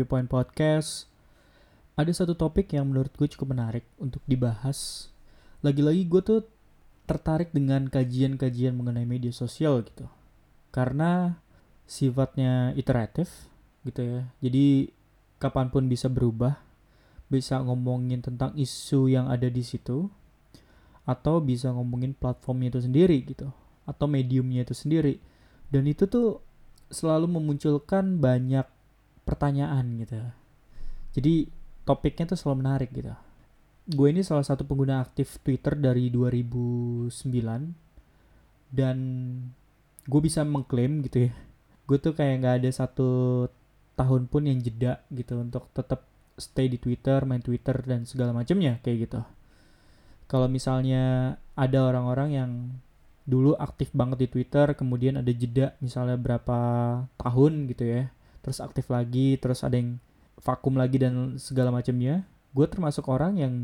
Viewpoint Podcast. Ada satu topik yang menurut gue cukup menarik untuk dibahas. Lagi-lagi gue tuh tertarik dengan kajian-kajian mengenai media sosial gitu. Karena sifatnya iteratif gitu ya. Jadi kapan pun bisa berubah. Bisa ngomongin tentang isu yang ada di situ. Atau bisa ngomongin platformnya itu sendiri gitu. Atau mediumnya itu sendiri. Dan itu tuh selalu memunculkan banyak pertanyaan gitu. Jadi topiknya tuh selalu menarik gitu. Gue ini salah satu pengguna aktif Twitter dari 2009 dan gue bisa mengklaim gitu ya. Gue tuh kayak nggak ada satu tahun pun yang jeda gitu untuk tetap stay di Twitter, main Twitter dan segala macamnya kayak gitu. Kalau misalnya ada orang-orang yang dulu aktif banget di Twitter, kemudian ada jeda misalnya berapa tahun gitu ya, terus aktif lagi, terus ada yang vakum lagi dan segala macamnya. Gue termasuk orang yang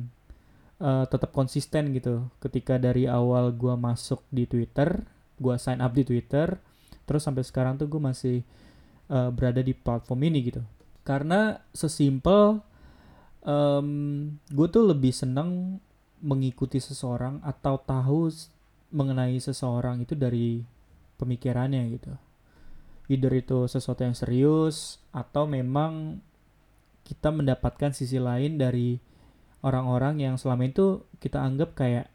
uh, tetap konsisten gitu. Ketika dari awal gue masuk di Twitter, gue sign up di Twitter, terus sampai sekarang tuh gue masih uh, berada di platform ini gitu. Karena sesimpel um, gue tuh lebih seneng mengikuti seseorang atau tahu mengenai seseorang itu dari pemikirannya gitu. Either itu sesuatu yang serius atau memang kita mendapatkan sisi lain dari orang-orang yang selama itu kita anggap kayak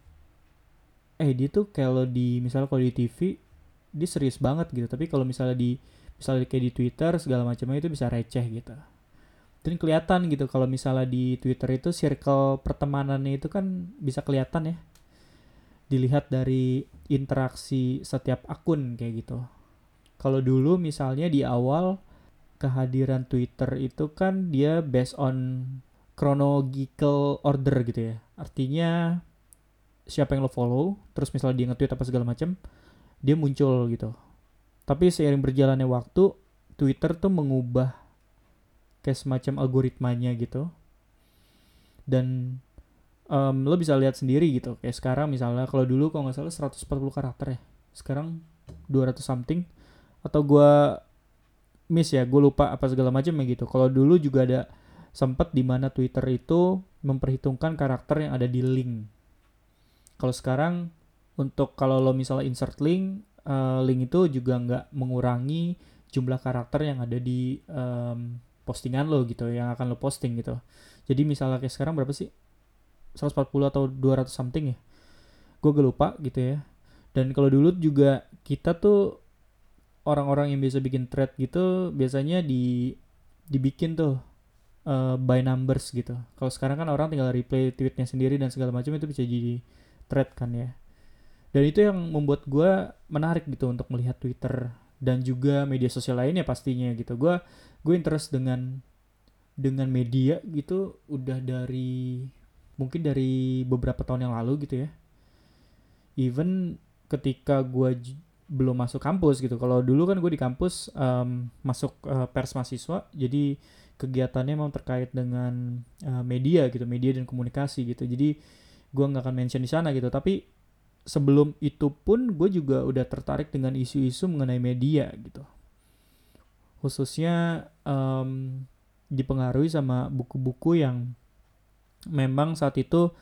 eh dia tuh kalau di misalnya kalau di TV dia serius banget gitu. Tapi kalau misalnya di misalnya kayak di Twitter segala macamnya itu bisa receh gitu. Dan kelihatan gitu. Kalau misalnya di Twitter itu circle pertemanannya itu kan bisa kelihatan ya. Dilihat dari interaksi setiap akun kayak gitu. Kalau dulu misalnya di awal kehadiran Twitter itu kan dia based on chronological order gitu ya. Artinya siapa yang lo follow, terus misalnya dia nge-tweet apa segala macam, dia muncul gitu. Tapi seiring berjalannya waktu, Twitter tuh mengubah kayak semacam algoritmanya gitu. Dan um, lo bisa lihat sendiri gitu kayak sekarang misalnya kalau dulu kalau nggak salah 140 karakter ya sekarang 200 something atau gue miss ya gue lupa apa segala macam ya gitu. Kalau dulu juga ada sempat di mana Twitter itu memperhitungkan karakter yang ada di link. Kalau sekarang untuk kalau lo misalnya insert link uh, link itu juga nggak mengurangi jumlah karakter yang ada di um, postingan lo gitu yang akan lo posting gitu. Jadi misalnya kayak sekarang berapa sih? 140 atau 200 something ya? Gue lupa gitu ya. Dan kalau dulu juga kita tuh orang-orang yang biasa bikin thread gitu biasanya di dibikin tuh uh, by numbers gitu. Kalau sekarang kan orang tinggal replay tweetnya sendiri dan segala macam itu bisa jadi thread kan ya. Dan itu yang membuat gue menarik gitu untuk melihat Twitter dan juga media sosial lainnya pastinya gitu. Gue gue interest dengan dengan media gitu udah dari mungkin dari beberapa tahun yang lalu gitu ya. Even ketika gue belum masuk kampus gitu. Kalau dulu kan gue di kampus um, masuk uh, pers mahasiswa jadi kegiatannya memang terkait dengan uh, media gitu media dan komunikasi gitu. Jadi gue nggak akan mention di sana gitu. Tapi sebelum itu pun gue juga udah tertarik dengan isu-isu mengenai media gitu. Khususnya um, dipengaruhi sama buku-buku yang memang saat itu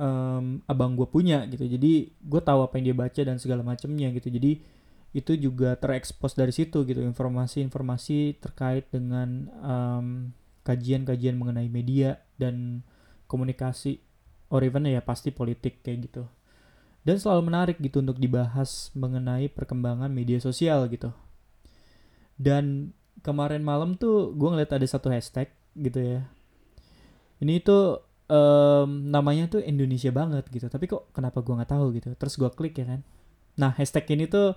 um, abang gue punya gitu. Jadi gue tahu apa yang dia baca dan segala macamnya gitu. Jadi itu juga terekspos dari situ gitu informasi-informasi terkait dengan kajian kajian-kajian mengenai media dan komunikasi or even ya pasti politik kayak gitu. Dan selalu menarik gitu untuk dibahas mengenai perkembangan media sosial gitu. Dan kemarin malam tuh gue ngeliat ada satu hashtag gitu ya. Ini tuh um, namanya tuh Indonesia banget gitu. Tapi kok kenapa gue nggak tahu gitu? Terus gue klik ya kan. Nah hashtag ini tuh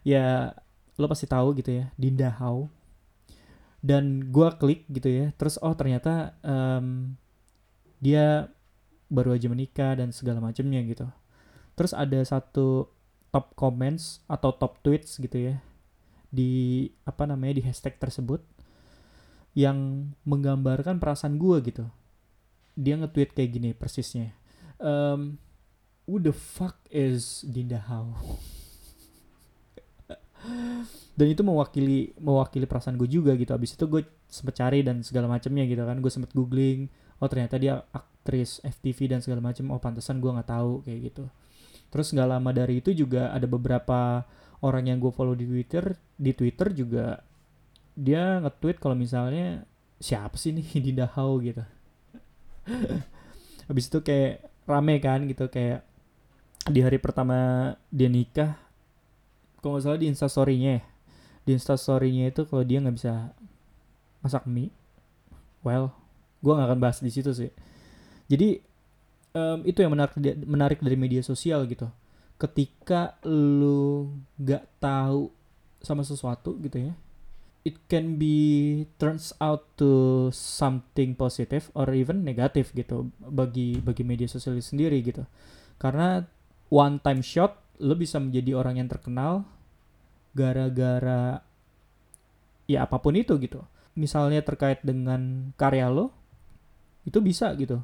ya lo pasti tahu gitu ya Dinda How dan gue klik gitu ya. Terus oh ternyata um, dia baru aja menikah dan segala macamnya gitu. Terus ada satu top comments atau top tweets gitu ya di apa namanya di hashtag tersebut yang menggambarkan perasaan gue gitu dia nge-tweet kayak gini persisnya. Um, who the fuck is Dinda How? dan itu mewakili mewakili perasaan gue juga gitu. Abis itu gue sempet cari dan segala macamnya gitu kan. Gue sempet googling oh ternyata dia aktris FTV dan segala macam oh pantesan gue nggak tahu kayak gitu. Terus nggak lama dari itu juga ada beberapa orang yang gue follow di Twitter di Twitter juga dia nge-tweet kalau misalnya siapa sih nih di Dahau gitu habis itu kayak rame kan gitu kayak di hari pertama dia nikah kalau nggak salah di instastorynya ya. Di instastorynya itu kalau dia nggak bisa masak mie well gue nggak akan bahas di situ sih. Jadi um, itu yang menarik menarik dari media sosial gitu. Ketika lu nggak tahu sama sesuatu gitu ya it can be turns out to something positive or even negatif gitu bagi bagi media sosial sendiri gitu karena one time shot lo bisa menjadi orang yang terkenal gara-gara ya apa pun itu gitu. Misalnya terkait dengan karya lo, itu bisa gitu.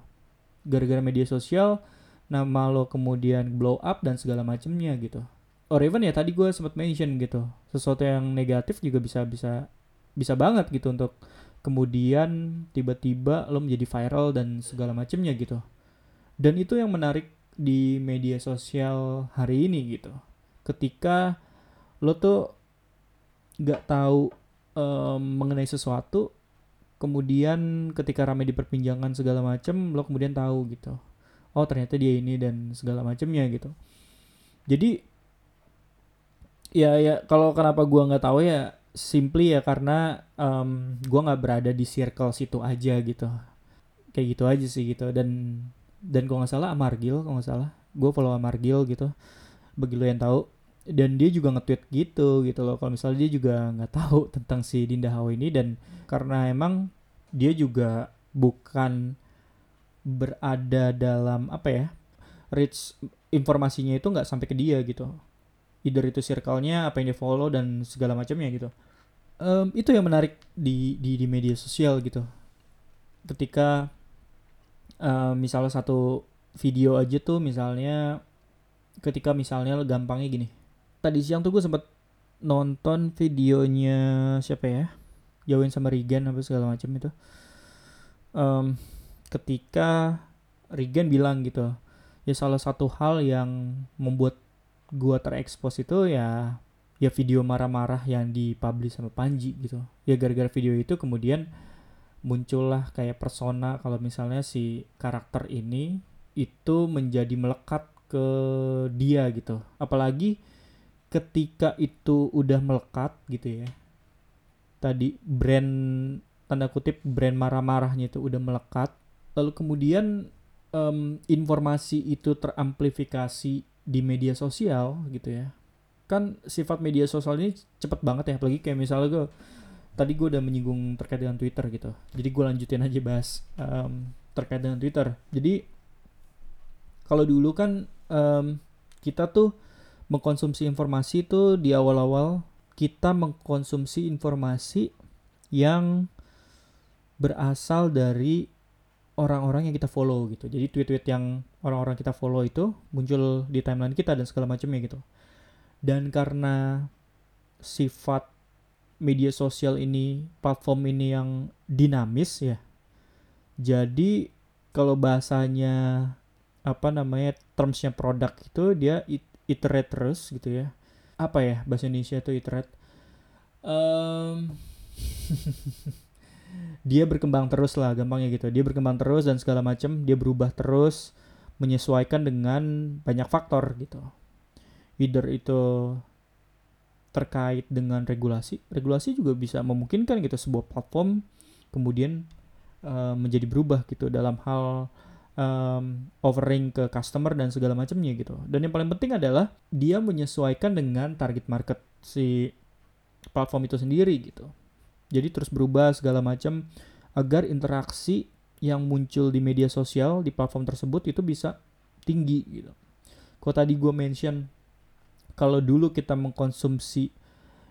Gara-gara media sosial, nama lo kemudian blow up dan segala macamnya gitu. Or even ya tadi gue sempat mention gitu, sesuatu yang negatif juga bisa bisa bisa banget gitu untuk kemudian tiba-tiba lo menjadi viral dan segala macamnya gitu. Dan itu yang menarik di media sosial hari ini gitu. Ketika lo tuh nggak tahu um, mengenai sesuatu kemudian ketika ramai di perbincangan segala macam lo kemudian tahu gitu oh ternyata dia ini dan segala macamnya gitu jadi ya ya kalau kenapa gua nggak tahu ya simply ya karena um, gua nggak berada di circle situ aja gitu. Kayak gitu aja sih gitu. Dan dan kalau nggak salah Amargil kalau nggak salah. Gue follow Amargil gitu. Bagi lo yang tahu. Dan dia juga nge-tweet gitu gitu loh. Kalau misalnya dia juga nggak tahu tentang si Dinda Hawa ini. Dan karena emang dia juga bukan berada dalam apa ya reach informasinya itu nggak sampai ke dia gitu either itu circle-nya apa yang dia follow dan segala macamnya gitu. Um, itu yang menarik di, di di media sosial gitu. Ketika um, misalnya satu video aja tuh misalnya ketika misalnya gampangnya gini. Tadi siang tuh gue sempet nonton videonya siapa ya? Jauhin sama Regan apa segala macam itu. Um, ketika Regan bilang gitu ya salah satu hal yang membuat gue terekspos itu ya ya video marah-marah yang dipublish sama Panji gitu. Ya gara-gara video itu kemudian muncullah kayak persona kalau misalnya si karakter ini itu menjadi melekat ke dia gitu. Apalagi ketika itu udah melekat gitu ya. Tadi brand tanda kutip brand marah-marahnya itu udah melekat. Lalu kemudian um, informasi itu teramplifikasi di media sosial gitu ya. Kan sifat media sosial ini cepet banget ya apalagi kayak misalnya gue tadi gue udah menyinggung terkait dengan Twitter gitu. Jadi gue lanjutin aja bahas um, terkait dengan Twitter. Jadi kalau dulu kan um, kita tuh mengkonsumsi informasi itu di awal-awal kita mengkonsumsi informasi yang berasal dari orang-orang yang kita follow gitu. Jadi tweet-tweet yang orang-orang kita follow itu muncul di timeline kita dan segala macamnya gitu. Dan karena sifat media sosial ini, platform ini yang dinamis ya. Jadi kalau bahasanya apa namanya termsnya produk itu dia iterate terus gitu ya apa ya bahasa Indonesia itu iterate um, dia berkembang terus lah gampangnya gitu dia berkembang terus dan segala macam dia berubah terus menyesuaikan dengan banyak faktor gitu either itu terkait dengan regulasi regulasi juga bisa memungkinkan gitu sebuah platform kemudian uh, menjadi berubah gitu dalam hal um, offering ke customer dan segala macamnya gitu. Dan yang paling penting adalah dia menyesuaikan dengan target market si platform itu sendiri gitu. Jadi terus berubah segala macam agar interaksi yang muncul di media sosial di platform tersebut itu bisa tinggi gitu. Kalau tadi gue mention kalau dulu kita mengkonsumsi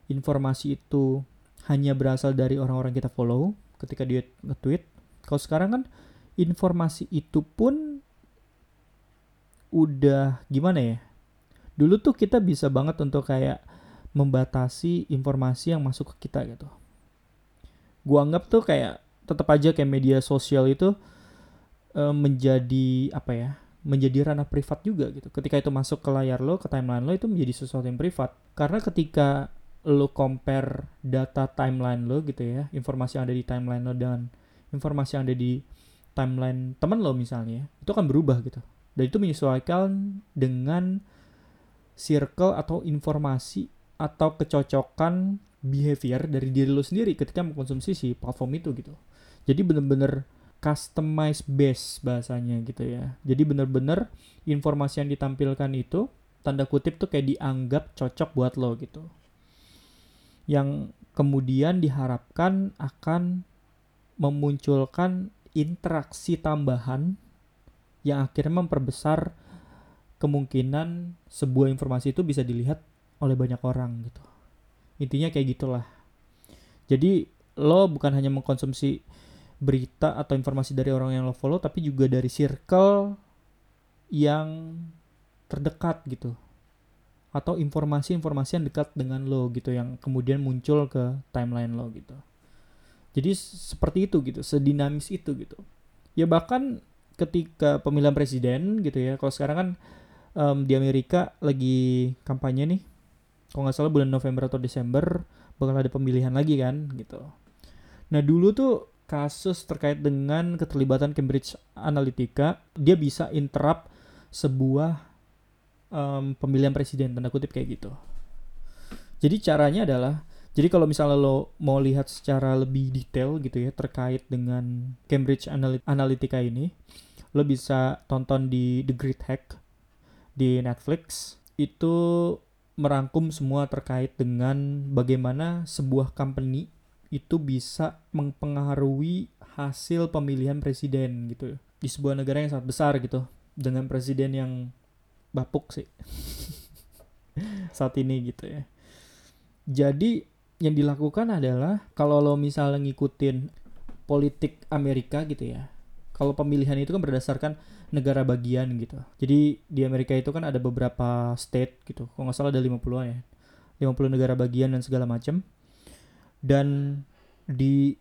informasi itu hanya berasal dari orang-orang kita follow ketika dia nge-tweet. Kalau sekarang kan informasi itu pun udah gimana ya dulu tuh kita bisa banget untuk kayak membatasi informasi yang masuk ke kita gitu. Gua anggap tuh kayak tetap aja kayak media sosial itu e, menjadi apa ya? menjadi ranah privat juga gitu. Ketika itu masuk ke layar lo, ke timeline lo itu menjadi sesuatu yang privat. Karena ketika lo compare data timeline lo gitu ya, informasi yang ada di timeline lo dengan informasi yang ada di timeline teman lo misalnya, itu akan berubah gitu. Dan itu menyesuaikan dengan circle atau informasi atau kecocokan behavior dari diri lo sendiri ketika mengkonsumsi si platform itu gitu. Jadi bener-bener customize base bahasanya gitu ya. Jadi bener-bener informasi yang ditampilkan itu tanda kutip tuh kayak dianggap cocok buat lo gitu. Yang kemudian diharapkan akan memunculkan interaksi tambahan yang akhirnya memperbesar kemungkinan sebuah informasi itu bisa dilihat oleh banyak orang gitu. Intinya kayak gitulah. Jadi lo bukan hanya mengkonsumsi berita atau informasi dari orang yang lo follow tapi juga dari circle yang terdekat gitu. Atau informasi-informasi yang dekat dengan lo gitu yang kemudian muncul ke timeline lo gitu. Jadi seperti itu gitu, sedinamis itu gitu. Ya bahkan ketika pemilihan presiden gitu ya, kalau sekarang kan um, di Amerika lagi kampanye nih kalau nggak salah bulan November atau Desember bakal ada pemilihan lagi kan gitu. Nah dulu tuh kasus terkait dengan keterlibatan Cambridge Analytica dia bisa interrupt sebuah um, pemilihan presiden tanda kutip kayak gitu. Jadi caranya adalah jadi kalau misalnya lo mau lihat secara lebih detail gitu ya terkait dengan Cambridge Analytica ini, lo bisa tonton di The Great Hack di Netflix. Itu merangkum semua terkait dengan bagaimana sebuah company itu bisa mempengaruhi hasil pemilihan presiden gitu di sebuah negara yang sangat besar gitu dengan presiden yang bapuk sih saat ini gitu ya. Jadi yang dilakukan adalah kalau lo misalnya ngikutin politik Amerika gitu ya. Kalau pemilihan itu kan berdasarkan negara bagian gitu. Jadi di Amerika itu kan ada beberapa state gitu. Kalau nggak salah ada 50-an ya. 50 negara bagian dan segala macam. Dan di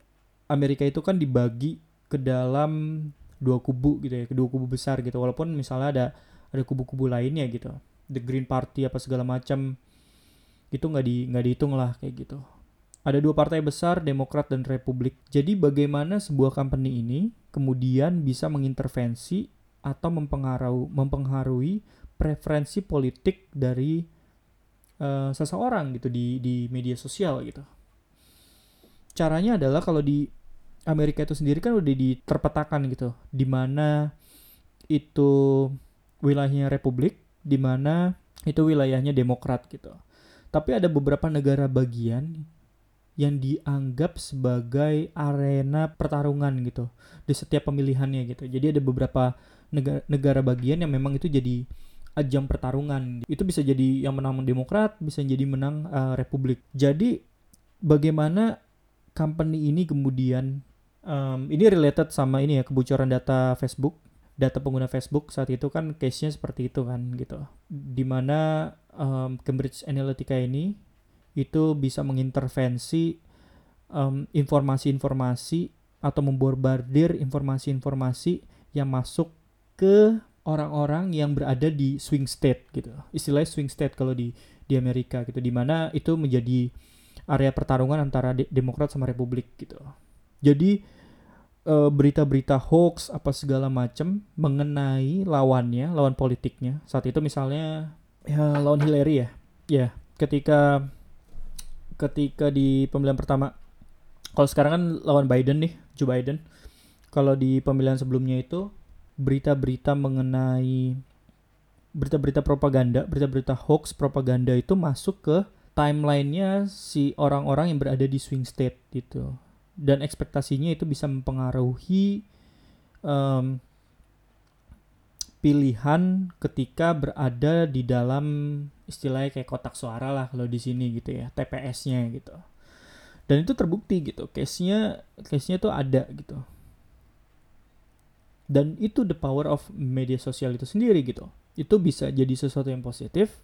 Amerika itu kan dibagi ke dalam dua kubu gitu ya, kedua kubu besar gitu. Walaupun misalnya ada ada kubu-kubu lainnya gitu. The Green Party apa segala macam itu nggak di nggak dihitung lah kayak gitu. Ada dua partai besar, Demokrat dan Republik. Jadi bagaimana sebuah company ini kemudian bisa mengintervensi atau mempengaruhi, mempengaruhi preferensi politik dari uh, seseorang gitu di di media sosial gitu. Caranya adalah kalau di Amerika itu sendiri kan udah diterpetakan gitu, di mana itu wilayahnya Republik, di mana itu wilayahnya Demokrat gitu. Tapi ada beberapa negara bagian yang dianggap sebagai arena pertarungan gitu di setiap pemilihannya gitu. Jadi ada beberapa negara, negara bagian yang memang itu jadi ajang pertarungan. Itu bisa jadi yang menang Demokrat, bisa jadi menang uh, Republik. Jadi bagaimana company ini kemudian um, ini related sama ini ya kebocoran data Facebook, data pengguna Facebook saat itu kan case-nya seperti itu kan gitu. Di mana um, Cambridge Analytica ini itu bisa mengintervensi informasi informasi-informasi atau memborbardir informasi-informasi yang masuk ke orang-orang yang berada di swing state gitu. Istilahnya swing state kalau di di Amerika gitu, di mana itu menjadi area pertarungan antara de Demokrat sama Republik gitu. Jadi berita berita-berita hoax apa segala macam mengenai lawannya, lawan politiknya. Saat itu misalnya ya lawan Hillary ya. Ya, ketika ketika di pemilihan pertama kalau sekarang kan lawan Biden nih, Joe Biden. Kalau di pemilihan sebelumnya itu berita-berita mengenai berita-berita propaganda, berita-berita hoax propaganda itu masuk ke timelinenya si orang-orang yang berada di swing state gitu. Dan ekspektasinya itu bisa mempengaruhi um, pilihan ketika berada di dalam istilahnya kayak kotak suara lah kalau di sini gitu ya, TPS-nya gitu. Dan itu terbukti gitu, case-nya case-nya tuh ada gitu dan itu the power of media sosial itu sendiri gitu. Itu bisa jadi sesuatu yang positif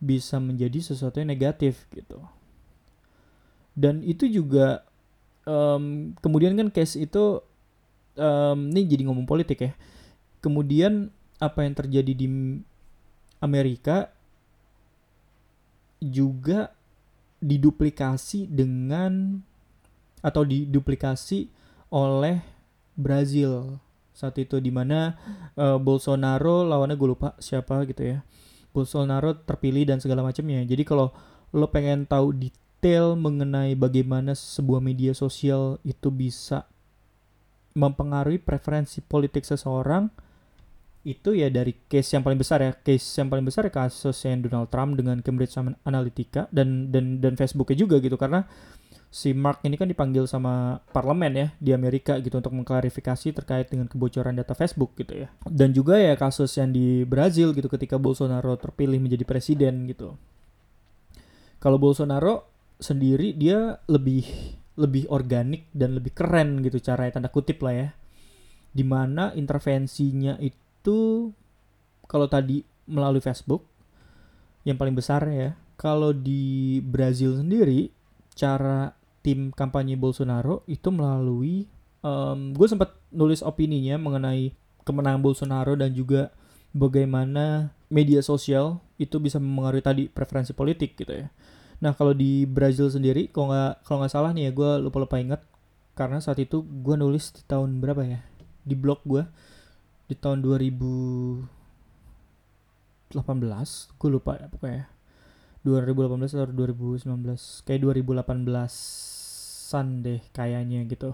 bisa menjadi sesuatu yang negatif gitu. Dan itu juga um, kemudian kan case itu um, ini jadi ngomong politik ya. Kemudian apa yang terjadi di Amerika juga diduplikasi dengan atau diduplikasi oleh Brazil saat itu di mana uh, Bolsonaro lawannya gue lupa siapa gitu ya Bolsonaro terpilih dan segala macamnya. Jadi kalau lo pengen tahu detail mengenai bagaimana sebuah media sosial itu bisa mempengaruhi preferensi politik seseorang itu ya dari case yang paling besar ya. Case yang paling besar ya kasus yang Donald Trump dengan Cambridge Analytica dan dan dan Facebooknya juga gitu. Karena si Mark ini kan dipanggil sama parlemen ya di Amerika gitu untuk mengklarifikasi terkait dengan kebocoran data Facebook gitu ya. Dan juga ya kasus yang di Brazil gitu ketika Bolsonaro terpilih menjadi presiden gitu. Kalau Bolsonaro sendiri dia lebih lebih organik dan lebih keren gitu cara tanda kutip lah ya. Di mana intervensinya itu kalau tadi melalui Facebook yang paling besar ya. Kalau di Brazil sendiri cara tim kampanye Bolsonaro itu melalui um, gue sempat nulis opininya mengenai kemenangan Bolsonaro dan juga bagaimana media sosial itu bisa mempengaruhi tadi preferensi politik gitu ya. Nah kalau di Brazil sendiri kalau nggak kalau nggak salah nih ya gue lupa lupa ingat karena saat itu gue nulis di tahun berapa ya di blog gue di tahun 2018 gue lupa ya pokoknya 2018 atau 2019 kayak 2018an deh kayaknya gitu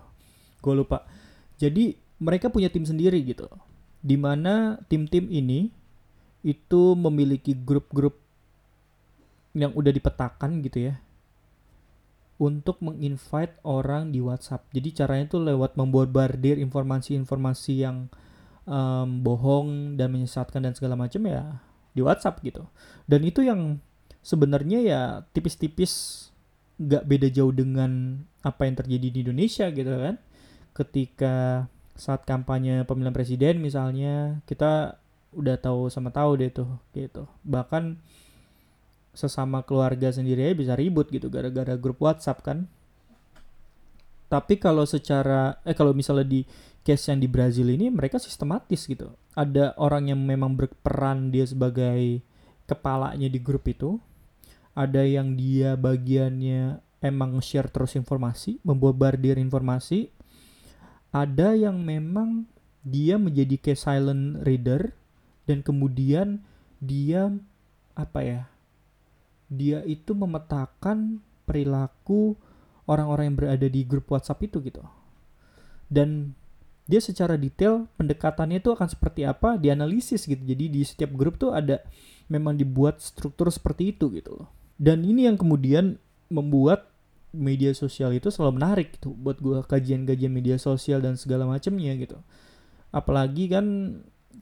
gue lupa jadi mereka punya tim sendiri gitu di mana tim-tim ini itu memiliki grup-grup yang udah dipetakan gitu ya untuk menginvite orang di WhatsApp. Jadi caranya tuh lewat membombardir informasi-informasi yang um, bohong dan menyesatkan dan segala macam ya di WhatsApp gitu. Dan itu yang sebenarnya ya tipis-tipis nggak beda jauh dengan apa yang terjadi di Indonesia gitu kan. Ketika saat kampanye pemilihan presiden misalnya kita udah tahu sama tahu deh tuh gitu. Bahkan sesama keluarga sendiri aja bisa ribut gitu gara-gara grup WhatsApp kan. Tapi kalau secara eh kalau misalnya di case yang di Brazil ini mereka sistematis gitu. Ada orang yang memang berperan dia sebagai kepalanya di grup itu ada yang dia bagiannya emang share terus informasi, membombardir informasi. Ada yang memang dia menjadi kayak silent reader dan kemudian dia apa ya? Dia itu memetakan perilaku orang-orang yang berada di grup WhatsApp itu gitu. Dan dia secara detail pendekatannya itu akan seperti apa dianalisis gitu. Jadi di setiap grup tuh ada memang dibuat struktur seperti itu gitu loh dan ini yang kemudian membuat media sosial itu selalu menarik gitu buat gue kajian-kajian media sosial dan segala macamnya gitu. Apalagi kan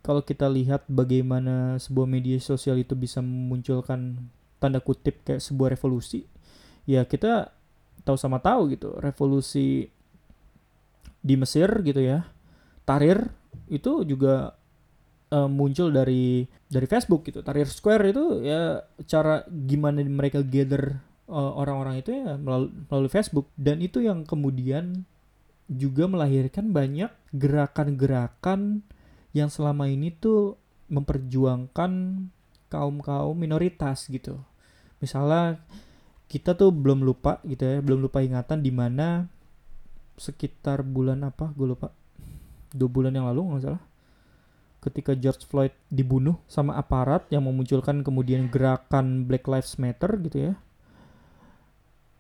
kalau kita lihat bagaimana sebuah media sosial itu bisa memunculkan tanda kutip kayak sebuah revolusi ya kita tahu sama tahu gitu revolusi di Mesir gitu ya Tahrir itu juga uh, muncul dari dari Facebook gitu. Tahrir Square itu ya cara gimana mereka gather uh, orang-orang itu ya melalui, melalui Facebook dan itu yang kemudian juga melahirkan banyak gerakan-gerakan yang selama ini tuh memperjuangkan kaum-kaum minoritas gitu. Misalnya kita tuh belum lupa gitu ya, belum lupa ingatan di mana sekitar bulan apa, gue lupa, dua bulan yang lalu nggak salah, ketika George Floyd dibunuh sama aparat yang memunculkan kemudian gerakan Black Lives Matter gitu ya.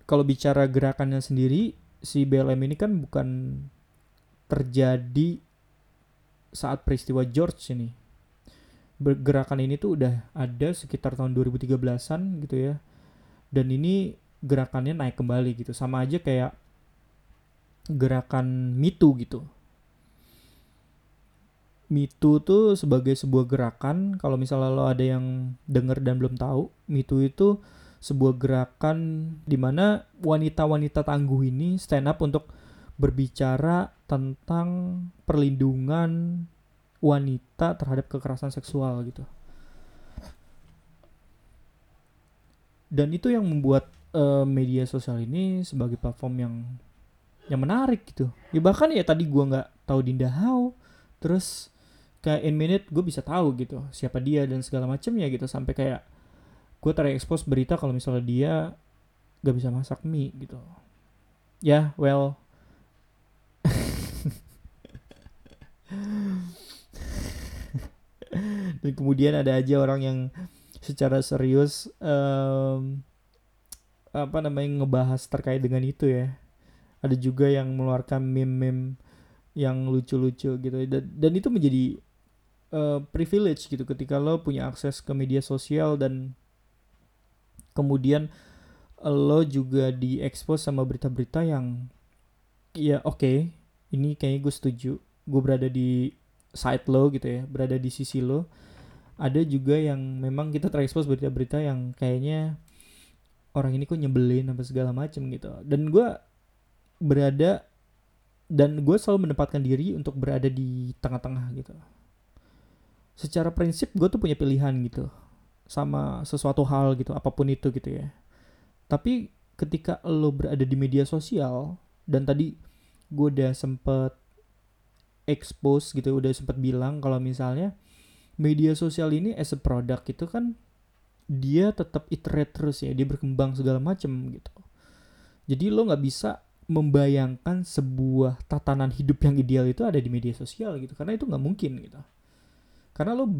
Kalau bicara gerakannya sendiri, si BLM ini kan bukan terjadi saat peristiwa George ini. Gerakan ini tuh udah ada sekitar tahun 2013-an gitu ya. Dan ini gerakannya naik kembali gitu. Sama aja kayak gerakan MeToo gitu Mitu tuh sebagai sebuah gerakan kalau misalnya lo ada yang denger dan belum tahu Mitu itu sebuah gerakan di mana wanita-wanita tangguh ini stand up untuk berbicara tentang perlindungan wanita terhadap kekerasan seksual gitu. dan itu yang membuat uh, media sosial ini sebagai platform yang yang menarik gitu ya bahkan ya tadi gue nggak tahu Dinda Hao terus kayak in minute gue bisa tahu gitu siapa dia dan segala macamnya gitu. Sampai kayak gue terekspos berita kalau misalnya dia gak bisa masak mie gitu. Ya yeah, well. Dan kemudian ada aja orang yang secara serius um, apa namanya ngebahas terkait dengan itu ya. Ada juga yang mengeluarkan meme-meme yang lucu-lucu gitu. Dan, dan itu menjadi uh, privilege gitu ketika lo punya akses ke media sosial dan kemudian lo juga diekspos sama berita-berita yang ya oke okay, ini kayaknya gue setuju. Gue berada di side lo gitu ya berada di sisi lo. Ada juga yang memang kita terekspos berita-berita yang kayaknya orang ini kok nyebelin apa segala macem gitu. Dan gue berada dan gue selalu menempatkan diri untuk berada di tengah-tengah gitu secara prinsip gue tuh punya pilihan gitu. Sama sesuatu hal gitu apa pun itu gitu ya. Tapi ketika lo berada di media sosial dan tadi gue udah sempet expose gitu udah sempet bilang kalau misalnya media sosial ini as a product itu kan dia tetap iterate terus ya dia berkembang segala macam gitu. Jadi lo nggak bisa membayangkan sebuah tatanan hidup yang ideal itu ada di media sosial gitu karena itu nggak mungkin gitu karena lo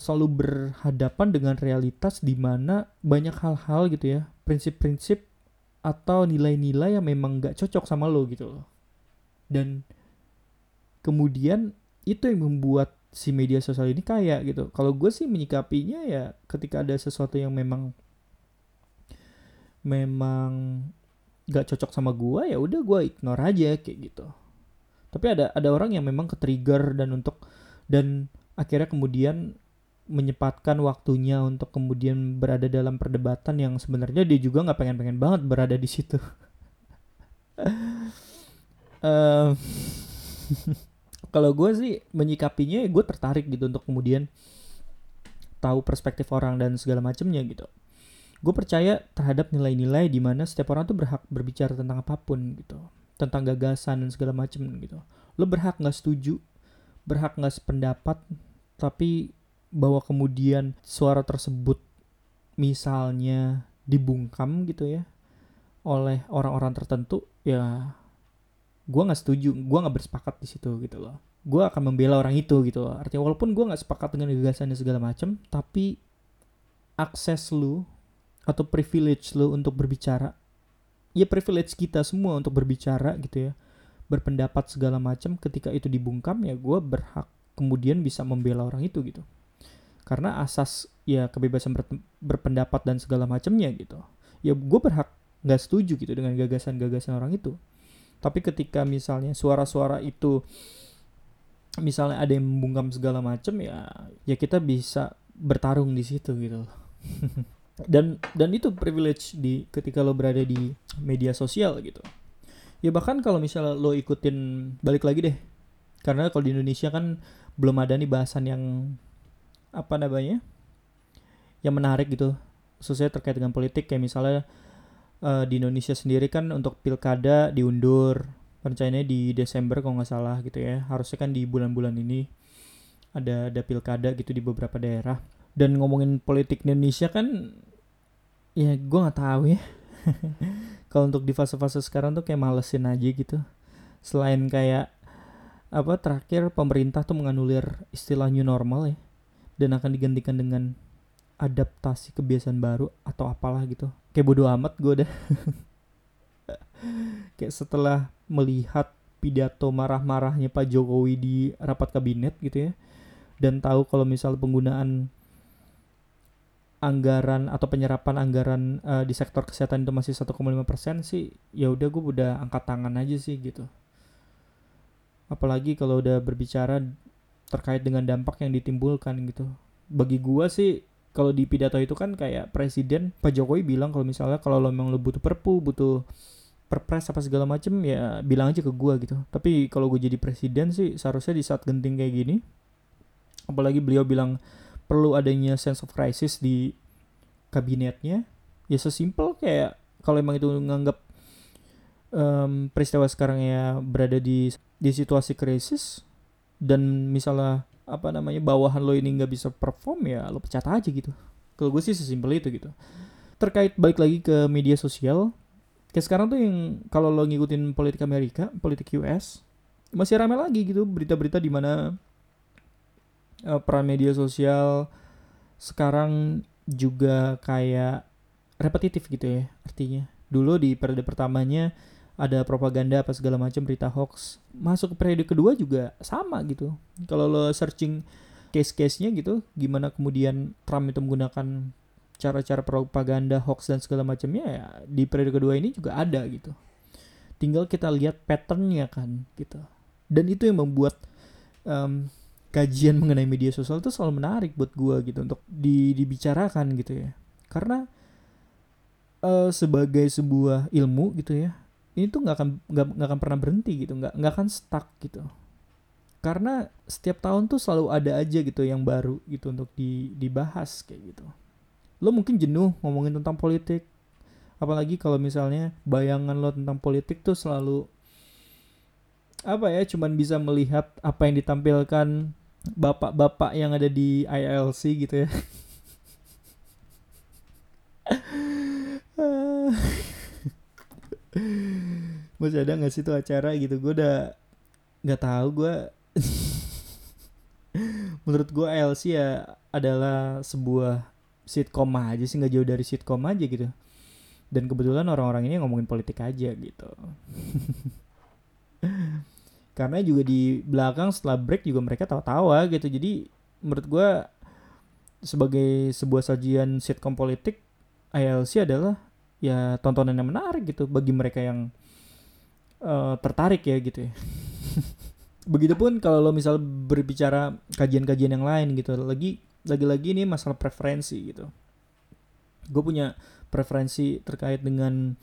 selalu berhadapan dengan realitas di mana banyak hal-hal gitu ya prinsip-prinsip atau nilai-nilai yang memang nggak cocok sama lo gitu loh dan kemudian itu yang membuat si media sosial ini kaya gitu. Kalau gue sih menyikapinya ya ketika ada sesuatu yang memang memang gak cocok sama gue ya udah gue ignore aja kayak gitu. Tapi ada ada orang yang memang ke trigger dan untuk dan akhirnya kemudian menyempatkan waktunya untuk kemudian berada dalam perdebatan yang sebenarnya dia juga nggak pengen-pengen banget berada di situ. uh, kalau gue sih menyikapinya gue tertarik gitu untuk kemudian tahu perspektif orang dan segala macamnya gitu. Gue percaya terhadap nilai-nilai di mana setiap orang tuh berhak berbicara tentang apa pun gitu. Tentang gagasan dan segala macam gitu. Lo berhak nggak setuju? Berhak nggak sependapat tapi bahwa kemudian suara tersebut misalnya dibungkam gitu ya oleh orang-orang tertentu ya gue nggak setuju gue nggak bersepakat di situ gitu loh. Gue akan membela orang itu gitu loh. Artinya walaupun gue nggak sepakat dengan gagasan dan segala macam tapi akses lu atau privilege lu untuk berbicara ya privilege kita semua untuk berbicara gitu ya berpendapat segala macam ketika itu dibungkam ya gue berhak kemudian bisa membela orang itu gitu. Karena asas ya kebebasan ber, berpendapat dan segala macamnya gitu. Ya gue berhak nggak setuju gitu dengan gagasan-gagasan orang itu. Tapi ketika misalnya suara-suara itu misalnya ada yang membungkam segala macam ya ya kita bisa bertarung di situ gitu. Dan dan itu privilege di ketika lo berada di media sosial gitu. Ya bahkan kalau misalnya lo ikutin balik lagi deh. Karena kalau di Indonesia kan belum ada nih bahasan yang apa namanya yang menarik gitu khususnya terkait dengan politik. Kayak misalnya uh, di Indonesia sendiri kan untuk pilkada diundur rencananya di Desember kalau nggak salah gitu ya. Harusnya kan di bulan-bulan ini ada ada pilkada gitu di beberapa daerah. Dan ngomongin politik Indonesia kan ya gue nggak tahu ya. Kalau untuk di fase-fase sekarang tuh kayak malesin aja gitu. Selain kayak apa terakhir pemerintah tuh menganulir istilah new normal ya dan akan digantikan dengan adaptasi kebiasaan baru atau apalah gitu. Kayak bodo amat gue udah kayak setelah melihat pidato marah-marahnya Pak Jokowi di rapat kabinet gitu ya dan tahu kalau misal penggunaan anggaran atau penyerapan anggaran uh, di sektor kesehatan itu masih 1,5 persen sih ya udah gue udah angkat tangan aja sih gitu apalagi kalau udah berbicara terkait dengan dampak yang ditimbulkan gitu. Bagi gue sih kalau di pidato itu kan kayak presiden Pak Jokowi bilang kalau misalnya kalau lo memang lo butuh perpu butuh perpres apa segala macem ya bilang aja ke gue gitu. Tapi kalau gue jadi presiden sih seharusnya di saat genting kayak gini apalagi beliau bilang perlu adanya sense of crisis di kabinetnya ya sesimpel kayak kalau emang itu nganggap um, peristiwa sekarang ya berada di di situasi krisis dan misalnya apa namanya bawahan lo ini nggak bisa perform ya lo pecat aja gitu. Kalau gue sih sesimpel itu gitu. Terkait balik lagi ke media sosial kayak sekarang tuh yang kalau lo ngikutin politik Amerika politik US masih ramai lagi gitu berita-berita di mana uh, peran media sosial sekarang juga kayak repetitif gitu ya artinya. Dulu di periode pertamanya ada propaganda apa segala macam berita hoax masuk ke periode kedua juga sama gitu. Kalau lo searching case-case-nya gitu gimana kemudian Trump itu menggunakan cara-cara propaganda hoax dan segala macamnya ya di periode kedua ini juga ada gitu. Tinggal kita lihat patternnya kan gitu. Dan itu yang membuat um, kajian mengenai media sosial itu selalu menarik buat gue gitu untuk di, dibicarakan gitu ya. Karena uh, sebagai sebuah ilmu gitu ya ini tuh nggak akan nggak akan pernah berhenti gitu nggak nggak akan stuck gitu. Karena setiap tahun tuh selalu ada aja gitu yang baru gitu untuk di, dibahas kayak gitu. Lo mungkin jenuh ngomongin tentang politik apalagi kalau misalnya bayangan lo tentang politik tuh selalu apa ya cuman bisa melihat apa yang ditampilkan bapak-bapak yang ada di ILC gitu ya masih ada nggak sih tuh acara gitu? Gue udah nggak tahu gue menurut gue LC ya adalah sebuah sitcom aja sih nggak jauh dari sitcom aja gitu. Dan kebetulan orang-orang ini ngomongin politik aja gitu. Karena juga di belakang setelah break juga mereka tawa-tawa gitu. Jadi menurut gue sebagai sebuah sajian sitcom politik ILC adalah ya tontonan yang menarik gitu bagi mereka yang uh, tertarik ya gitu ya. Begitupun kalau lo misal berbicara kajian-kajian yang lain gitu, lagi lagi-lagi ini masalah preferensi gitu. Gue punya preferensi terkait dengan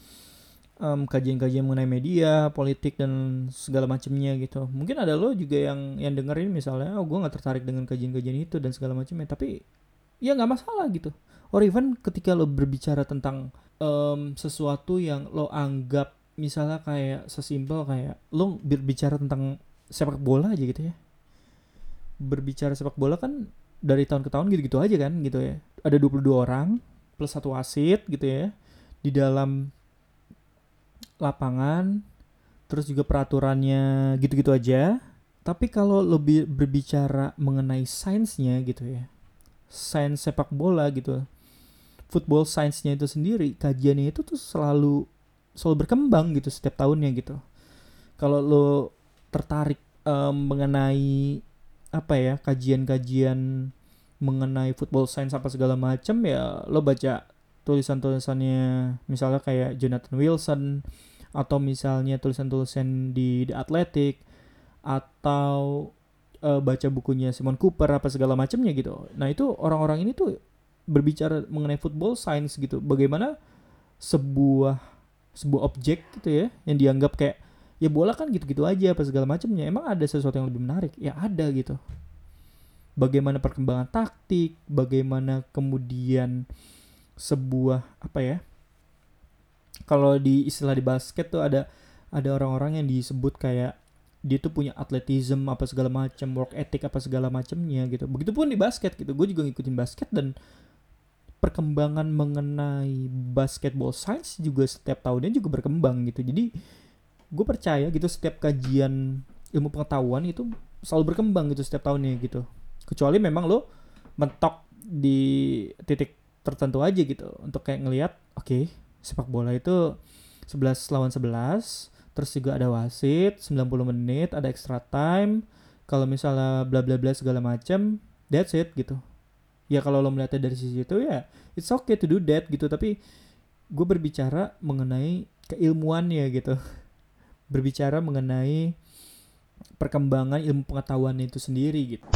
um, kajian-kajian mengenai media, politik dan segala macamnya gitu. Mungkin ada lo juga yang yang dengerin misalnya, oh gue nggak tertarik dengan kajian-kajian itu dan segala macamnya, tapi ya nggak masalah gitu. Or even ketika lo berbicara tentang um, sesuatu yang lo anggap misalnya kayak sesimpel kayak lo berbicara tentang sepak bola aja gitu ya. Berbicara sepak bola kan dari tahun ke tahun gitu-gitu aja kan gitu ya. Ada 22 orang plus satu wasit gitu ya di dalam lapangan. Terus juga peraturannya gitu-gitu aja. Tapi kalau lebih berbicara mengenai sainsnya gitu ya sains sepak bola gitu football science-nya itu sendiri kajiannya itu tuh selalu selalu berkembang gitu setiap tahunnya gitu kalau lo tertarik um, mengenai apa ya kajian-kajian mengenai football science apa segala macam ya lo baca tulisan-tulisannya misalnya kayak Jonathan Wilson atau misalnya tulisan-tulisan di The Athletic atau uh, baca bukunya Simon Cooper apa segala macamnya gitu. Nah, itu orang-orang ini tuh berbicara mengenai football science gitu bagaimana sebuah sebuah objek gitu ya yang dianggap kayak ya bola kan gitu-gitu aja apa segala macamnya. Emang ada sesuatu yang lebih menarik? Ya ada gitu. Bagaimana perkembangan taktik bagaimana kemudian sebuah apa ya kalau di istilah di basket tuh ada ada orang-orang yang disebut kayak dia tuh punya atletism apa segala macam work ethic apa segala macamnya gitu. Begitupun di basket gitu. Gue juga ngikutin basket dan perkembangan mengenai basketball science juga setiap tahunnya juga berkembang gitu. Jadi gue percaya gitu setiap kajian ilmu pengetahuan itu selalu berkembang gitu setiap tahunnya gitu. Kecuali memang lo mentok di titik tertentu aja gitu untuk kayak ngelihat oke okay, sepak bola itu 11 lawan 11 terus juga ada wasit 90 menit ada extra time kalau misalnya bla bla bla segala macam that's it gitu ya kalau lo melihatnya dari sisi itu ya it's okay to do that gitu. Tapi gue berbicara mengenai keilmuannya gitu. Berbicara mengenai perkembangan ilmu pengetahuan itu sendiri gitu